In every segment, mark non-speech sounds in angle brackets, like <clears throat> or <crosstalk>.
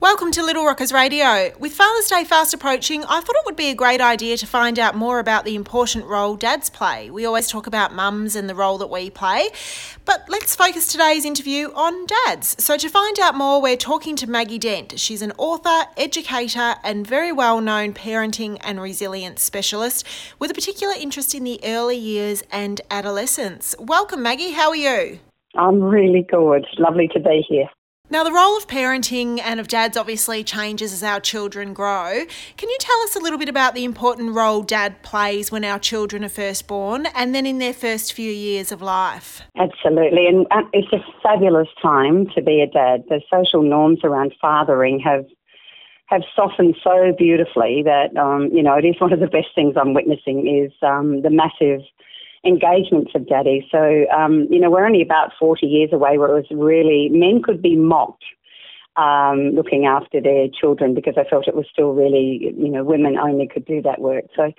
Welcome to Little Rockers Radio. With Father's Day fast approaching, I thought it would be a great idea to find out more about the important role dads play. We always talk about mums and the role that we play, but let's focus today's interview on dads. So, to find out more, we're talking to Maggie Dent. She's an author, educator, and very well known parenting and resilience specialist with a particular interest in the early years and adolescence. Welcome, Maggie. How are you? I'm really good. Lovely to be here. Now, the role of parenting and of dads obviously changes as our children grow. Can you tell us a little bit about the important role dad plays when our children are first born and then in their first few years of life? Absolutely, and it's a fabulous time to be a dad. The social norms around fathering have have softened so beautifully that um, you know it is one of the best things I'm witnessing is um, the massive engagements of daddy. So, um, you know, we're only about 40 years away where it was really, men could be mocked um, looking after their children because I felt it was still really, you know, women only could do that work. So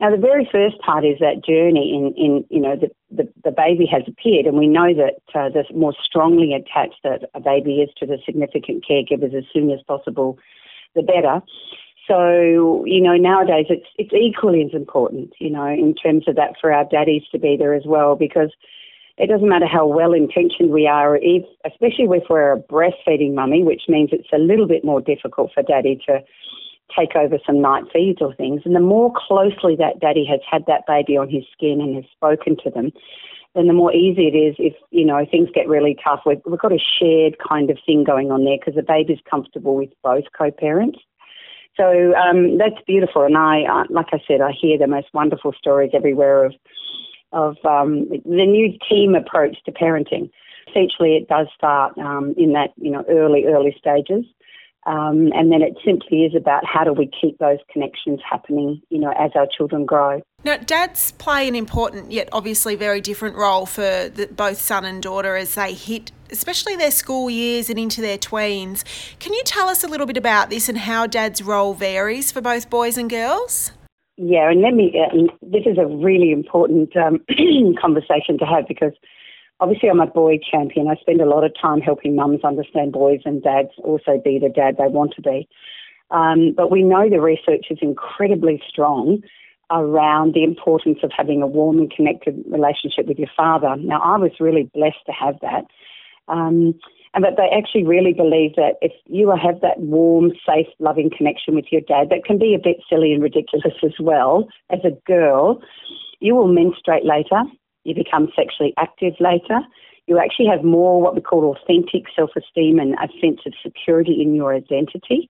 now the very first part is that journey in, in you know, the, the, the baby has appeared and we know that uh, the more strongly attached that a baby is to the significant caregivers as soon as possible, the better. So, you know, nowadays it's it's equally as important, you know, in terms of that for our daddies to be there as well because it doesn't matter how well intentioned we are, if, especially if we're a breastfeeding mummy, which means it's a little bit more difficult for daddy to take over some night feeds or things. And the more closely that daddy has had that baby on his skin and has spoken to them, then the more easy it is if, you know, things get really tough. We've, we've got a shared kind of thing going on there because the baby's comfortable with both co-parents. So um, that's beautiful, and I, uh, like I said, I hear the most wonderful stories everywhere of of um, the new team approach to parenting. Essentially, it does start um, in that you know early early stages, um, and then it simply is about how do we keep those connections happening, you know, as our children grow. Now, dads play an important yet obviously very different role for the, both son and daughter as they hit, especially their school years and into their tweens. Can you tell us a little bit about this and how dad's role varies for both boys and girls? Yeah, and let me. Uh, this is a really important um, <clears throat> conversation to have because obviously I'm a boy champion. I spend a lot of time helping mums understand boys and dads also be the dad they want to be. Um, but we know the research is incredibly strong around the importance of having a warm and connected relationship with your father. Now, I was really blessed to have that. Um, and that they actually really believe that if you have that warm, safe, loving connection with your dad, that can be a bit silly and ridiculous as well as a girl, you will menstruate later, you become sexually active later, you actually have more what we call authentic self-esteem and a sense of security in your identity.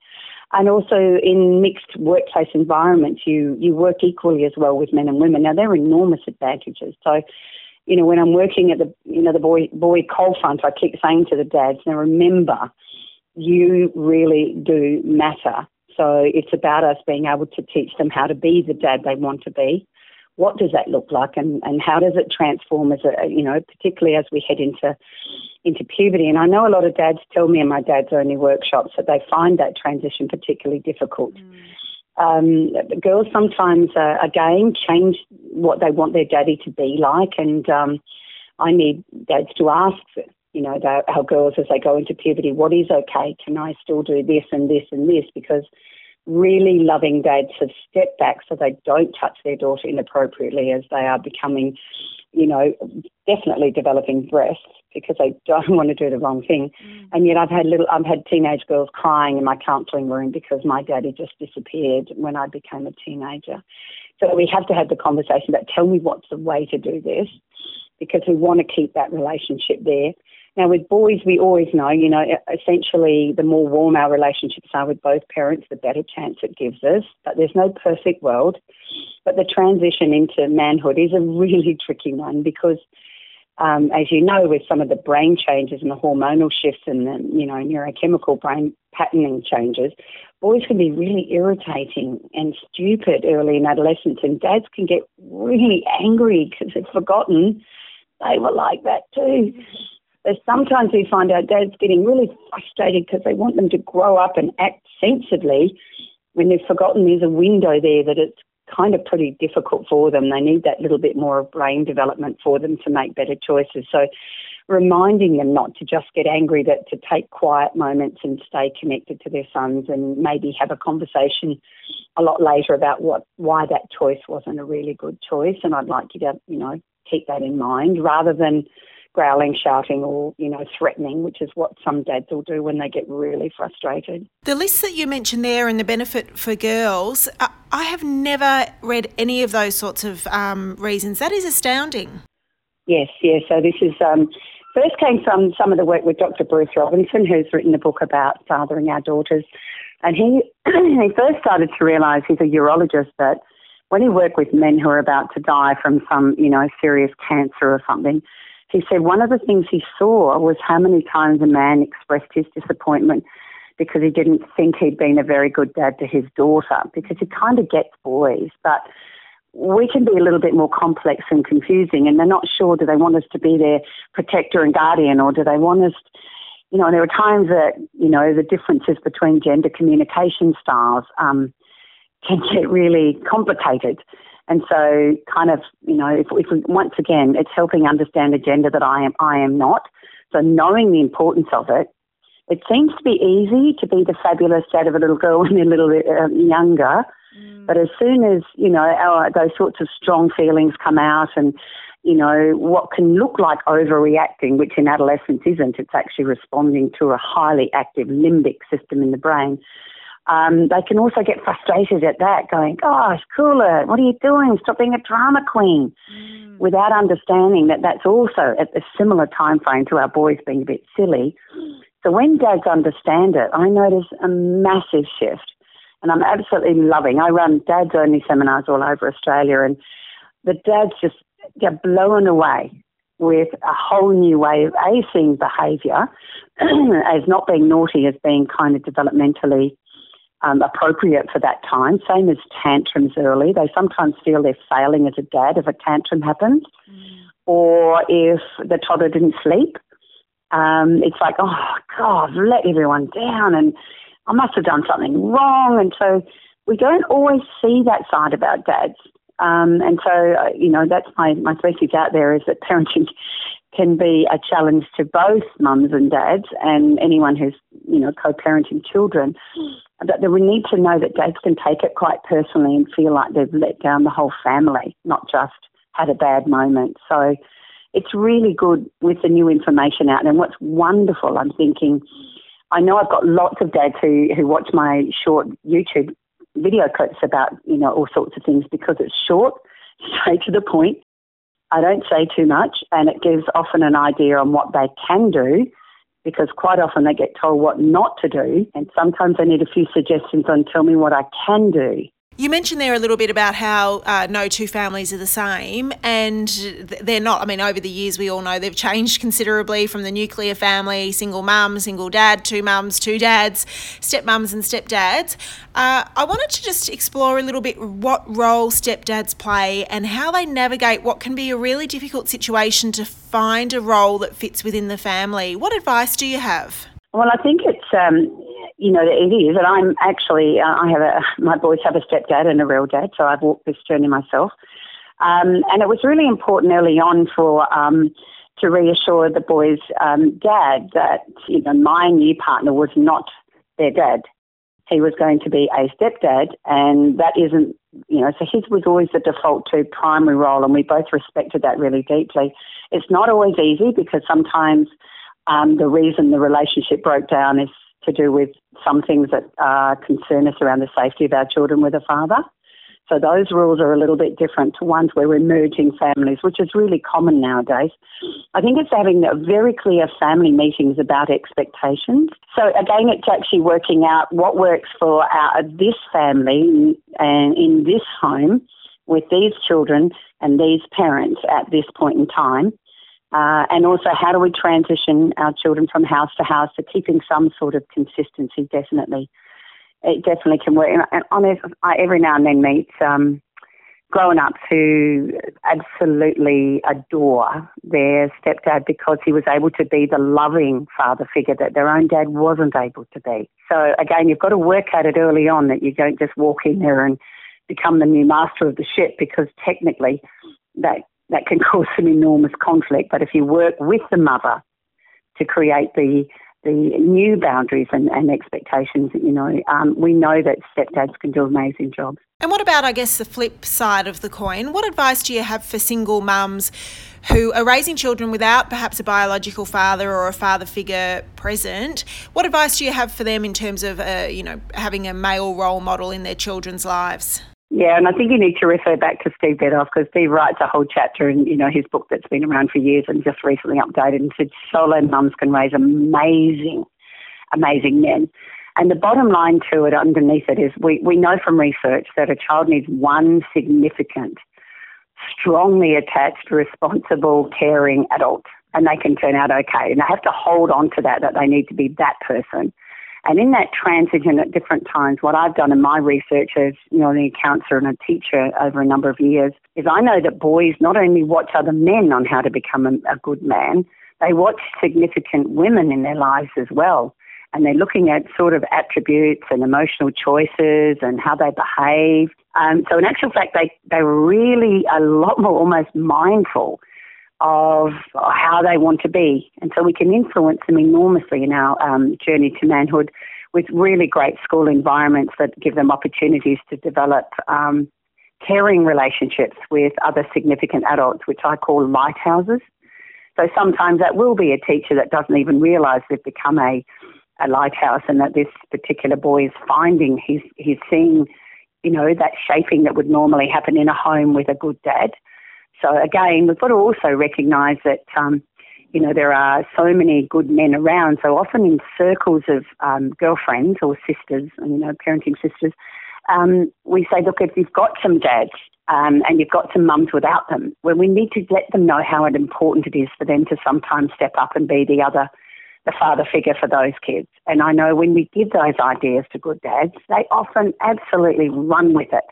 And also in mixed workplace environments, you, you work equally as well with men and women. Now, there are enormous advantages. So, you know, when I'm working at the, you know, the boy, boy coal front, I keep saying to the dads, now remember, you really do matter. So it's about us being able to teach them how to be the dad they want to be. What does that look like and, and how does it transform as a, you know, particularly as we head into into puberty. And I know a lot of dads tell me in my dad's only workshops that they find that transition particularly difficult. Mm. Um, girls sometimes, uh, again, change what they want their daddy to be like, and um, I need dads to ask, you know, our girls as they go into puberty, what is okay? Can I still do this and this and this? Because really loving dads have stepped back so they don't touch their daughter inappropriately as they are becoming, you know, definitely developing breasts because they don't <laughs> want to do the wrong thing. Mm. And yet I've had little, I've had teenage girls crying in my counselling room because my daddy just disappeared when I became a teenager. So we have to have the conversation about tell me what's the way to do this because we want to keep that relationship there. Now with boys, we always know, you know, essentially the more warm our relationships are with both parents, the better chance it gives us. But there's no perfect world. But the transition into manhood is a really <laughs> tricky one because um, as you know, with some of the brain changes and the hormonal shifts and the, you know, neurochemical brain patterning changes, boys can be really irritating and stupid early in adolescence, and dads can get really angry because they've forgotten they were like that too. So sometimes we find our dads getting really frustrated because they want them to grow up and act sensibly when they've forgotten there's a window there that it's kind of pretty difficult for them. They need that little bit more of brain development for them to make better choices. So reminding them not to just get angry, but to take quiet moments and stay connected to their sons and maybe have a conversation a lot later about what why that choice wasn't a really good choice. And I'd like you to, you know, keep that in mind rather than growling, shouting, or you know, threatening, which is what some dads will do when they get really frustrated. The list that you mentioned there and the benefit for girls, I have never read any of those sorts of um, reasons. That is astounding. Yes, yes. So this is um, first came from some of the work with Dr. Bruce Robinson, who's written a book about fathering our daughters. And he, <clears throat> he first started to realise he's a urologist that when he worked with men who are about to die from some, you know, serious cancer or something, he said one of the things he saw was how many times a man expressed his disappointment because he didn't think he'd been a very good dad to his daughter because he kind of gets boys, but we can be a little bit more complex and confusing and they're not sure do they want us to be their protector and guardian or do they want us you know and there are times that you know the differences between gender communication styles um, can get really complicated and so kind of you know if, if we, once again it's helping understand a gender that I am I am not so knowing the importance of it it seems to be easy to be the fabulous dad of a little girl <laughs> when they're a little bit uh, younger Mm. But as soon as, you know, our, those sorts of strong feelings come out and, you know, what can look like overreacting, which in adolescence isn't, it's actually responding to a highly active limbic system in the brain. Um, they can also get frustrated at that, going, gosh, cooler, what are you doing? Stop being a drama queen. Mm. Without understanding that that's also at a similar time frame to our boys being a bit silly. So when dads understand it, I notice a massive shift and I'm absolutely loving. I run dads only seminars all over Australia, and the dads just get blown away with a whole new way of a seeing behaviour <clears throat> as not being naughty, as being kind of developmentally um, appropriate for that time. Same as tantrums early. They sometimes feel they're failing as a dad if a tantrum happens, mm. or if the toddler didn't sleep. Um, it's like, oh God, let everyone down, and I must have done something wrong. And so we don't always see that side about dads. Um, and so, uh, you know, that's my, my message out there is that parenting <laughs> can be a challenge to both mums and dads and anyone who's, you know, co-parenting children. But we need to know that dads can take it quite personally and feel like they've let down the whole family, not just had a bad moment. So it's really good with the new information out. And what's wonderful, I'm thinking, I know I've got lots of dads who, who watch my short YouTube video clips about, you know, all sorts of things because it's short, <laughs> straight to the point. I don't say too much and it gives often an idea on what they can do because quite often they get told what not to do and sometimes they need a few suggestions on tell me what I can do. You mentioned there a little bit about how uh, no two families are the same, and they're not. I mean, over the years, we all know they've changed considerably from the nuclear family single mum, single dad, two mums, two dads, stepmums, and stepdads. Uh, I wanted to just explore a little bit what role stepdads play and how they navigate what can be a really difficult situation to find a role that fits within the family. What advice do you have? Well, I think it's um, you know, it is. And I'm actually, uh, I have a, my boys have a stepdad and a real dad, so I've walked this journey myself. Um, and it was really important early on for, um, to reassure the boys' um, dad that, you know, my new partner was not their dad. He was going to be a stepdad, and that isn't, you know, so his was always the default to primary role, and we both respected that really deeply. It's not always easy because sometimes um, the reason the relationship broke down is to do with some things that uh, concern us around the safety of our children with a father. So those rules are a little bit different to ones where we're merging families, which is really common nowadays. I think it's having very clear family meetings about expectations. So again, it's actually working out what works for our, this family and in this home with these children and these parents at this point in time uh, and also, how do we transition our children from house to house? So keeping some sort of consistency, definitely, it definitely can work. And on I every now and then meet um, grown-ups who absolutely adore their stepdad because he was able to be the loving father figure that their own dad wasn't able to be. So again, you've got to work at it early on that you don't just walk in there and become the new master of the ship because technically that that can <laughs> cause some enormous conflict. But if you work with the mother to create the the new boundaries and, and expectations, you know, um, we know that stepdads can do amazing jobs. And what about, I guess, the flip side of the coin? What advice do you have for single mums who are raising children without perhaps a biological father or a father figure present? What advice do you have for them in terms of, uh, you know, having a male role model in their children's lives? Yeah, and I think you need to refer back to Steve Biddulph because Steve writes a whole chapter in you know his book that's been around for years and just recently updated and said solo mums can raise amazing, amazing men. And the bottom line to it underneath it is we, we know from research that a child needs one significant, strongly attached, responsible, caring adult and they can turn out okay. And they have to hold on to that, that they need to be that person. And in that transition at different times, what I've done in my research as, you know, a counselor and a teacher over a number of years is I know that boys not only watch other men on how to become a, a good man, they watch significant women in their lives as well. And they're looking at sort of attributes and emotional choices and how they behave. Um, so in actual fact, they, they really a lot more almost mindful of how they want to be. And so we can influence them enormously in our um, journey to manhood with really great school environments that give them opportunities to develop um, caring relationships with other significant adults, which I call lighthouses. So sometimes that will be a teacher that doesn't even realise they've become a, a lighthouse and that this particular boy is finding, he's, he's seeing, you know, that shaping that would normally happen in a home with a good dad so again, we've got to also recognise that, um, you know, there are so many good men around. So often in circles of um, girlfriends or sisters, you know, parenting sisters, um, we say, look, if you've got some dads um, and you've got some mums without them, well, we need to let them know how important it is for them to sometimes step up and be the other, the father figure for those kids. And I know when we give those ideas to good dads, they often absolutely run with it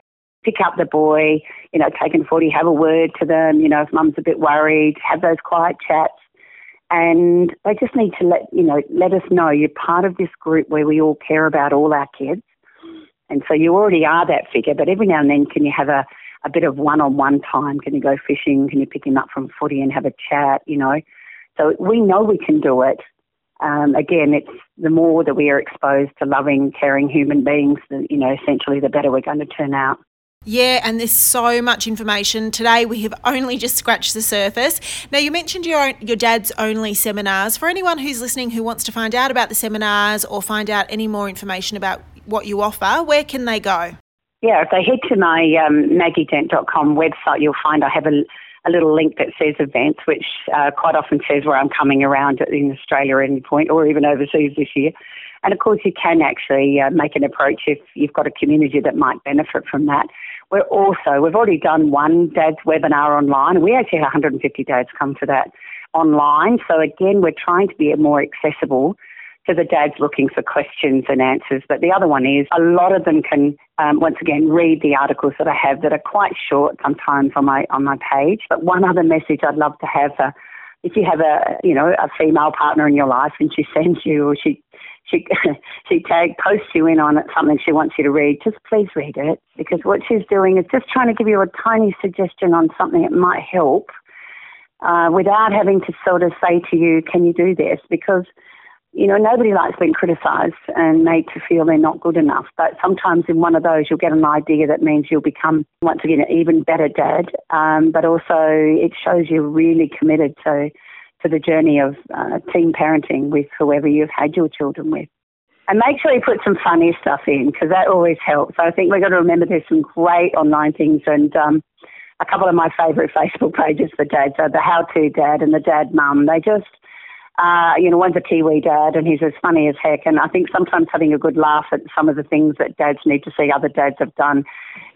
pick up the boy, you know, take him footy, have a word to them, you know, if mum's a bit worried, have those quiet chats. And they just need to let, you know, let us know you're part of this group where we all care about all our kids. And so you already are that figure, but every now and then can you have a, a bit of one-on-one time? Can you go fishing? Can you pick him up from footy and have a chat, you know? So we know we can do it. Um, again, it's the more that we are exposed to loving, caring human beings, you know, essentially the better we're going to turn out. Yeah, and there's so much information. Today we have only just scratched the surface. Now you mentioned your own, your dad's only seminars. For anyone who's listening who wants to find out about the seminars or find out any more information about what you offer, where can they go? Yeah, if they head to my um, maggiedent.com website, you'll find I have a, a little link that says events, which uh, quite often says where I'm coming around in Australia at any point or even overseas this year. And of course, you can actually uh, make an approach if you've got a community that might benefit from that. We're also, we've already done one dad's webinar online, we actually had 150 dads come to that online. So again, we're trying to be more accessible to the dads looking for questions and answers. But the other one is a lot of them can, um, once again, read the articles that I have that are quite short sometimes on my on my page. But one other message I'd love to have for if you have a you know a female partner in your life and she sends you or she she <laughs> she tag posts you in on it, something she wants you to read, just please read it because what she's doing is just trying to give you a tiny suggestion on something that might help uh, without having to sort of say to you, can you do this? Because you know, nobody likes being criticised and made to feel they're not good enough. But sometimes in one of those, you'll get an idea that means you'll become, once again, an even better dad. Um, but also, it shows you're really committed to to the journey of uh, team parenting with whoever you've had your children with. And make sure you put some funny stuff in because that always helps. I think we've got to remember there's some great online things and um, a couple of my favourite <laughs> Facebook pages for dads are the How To Dad and the Dad Mum. They just, uh, you know, one's a Kiwi dad and he's as funny as heck. And I think sometimes having a good laugh at some of the things that dads need to see other dads have done,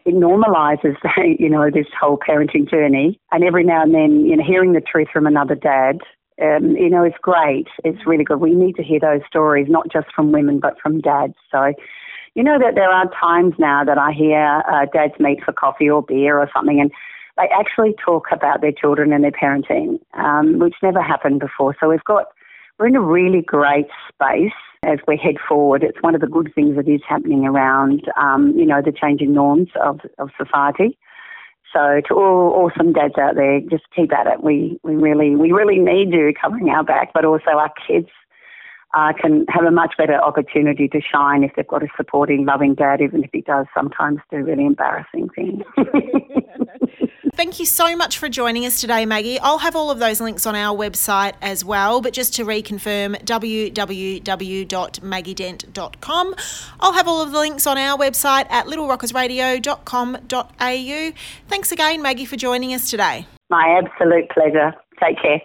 it normalises, <laughs> you know, this whole parenting journey. And every now and then, you know, hearing the truth from another dad um, you know, it's great. It's really good. We need to hear those stories, not just from women, but from dads. So, you know that there are times now that I hear uh, dads meet for coffee or beer or something, and they actually talk about their children and their parenting, um, which never happened before. So we've got, we're in a really great space as we head forward. It's one of the good things that is happening around, um, you know, the changing norms of, of society. So to all awesome dads out there, just keep at it. We we really we really need you covering our back, but also our kids uh, can have a much better opportunity to shine if they've got a supporting, loving dad, even if he does sometimes do really embarrassing things. <laughs> Thank you so much for joining us today, Maggie. I'll have all of those links on our website as well, but just to reconfirm, www.maggiedent.com. I'll have all of the links on our website at littlerockersradio.com.au. Thanks again, Maggie, for joining us today. My absolute pleasure. Take care.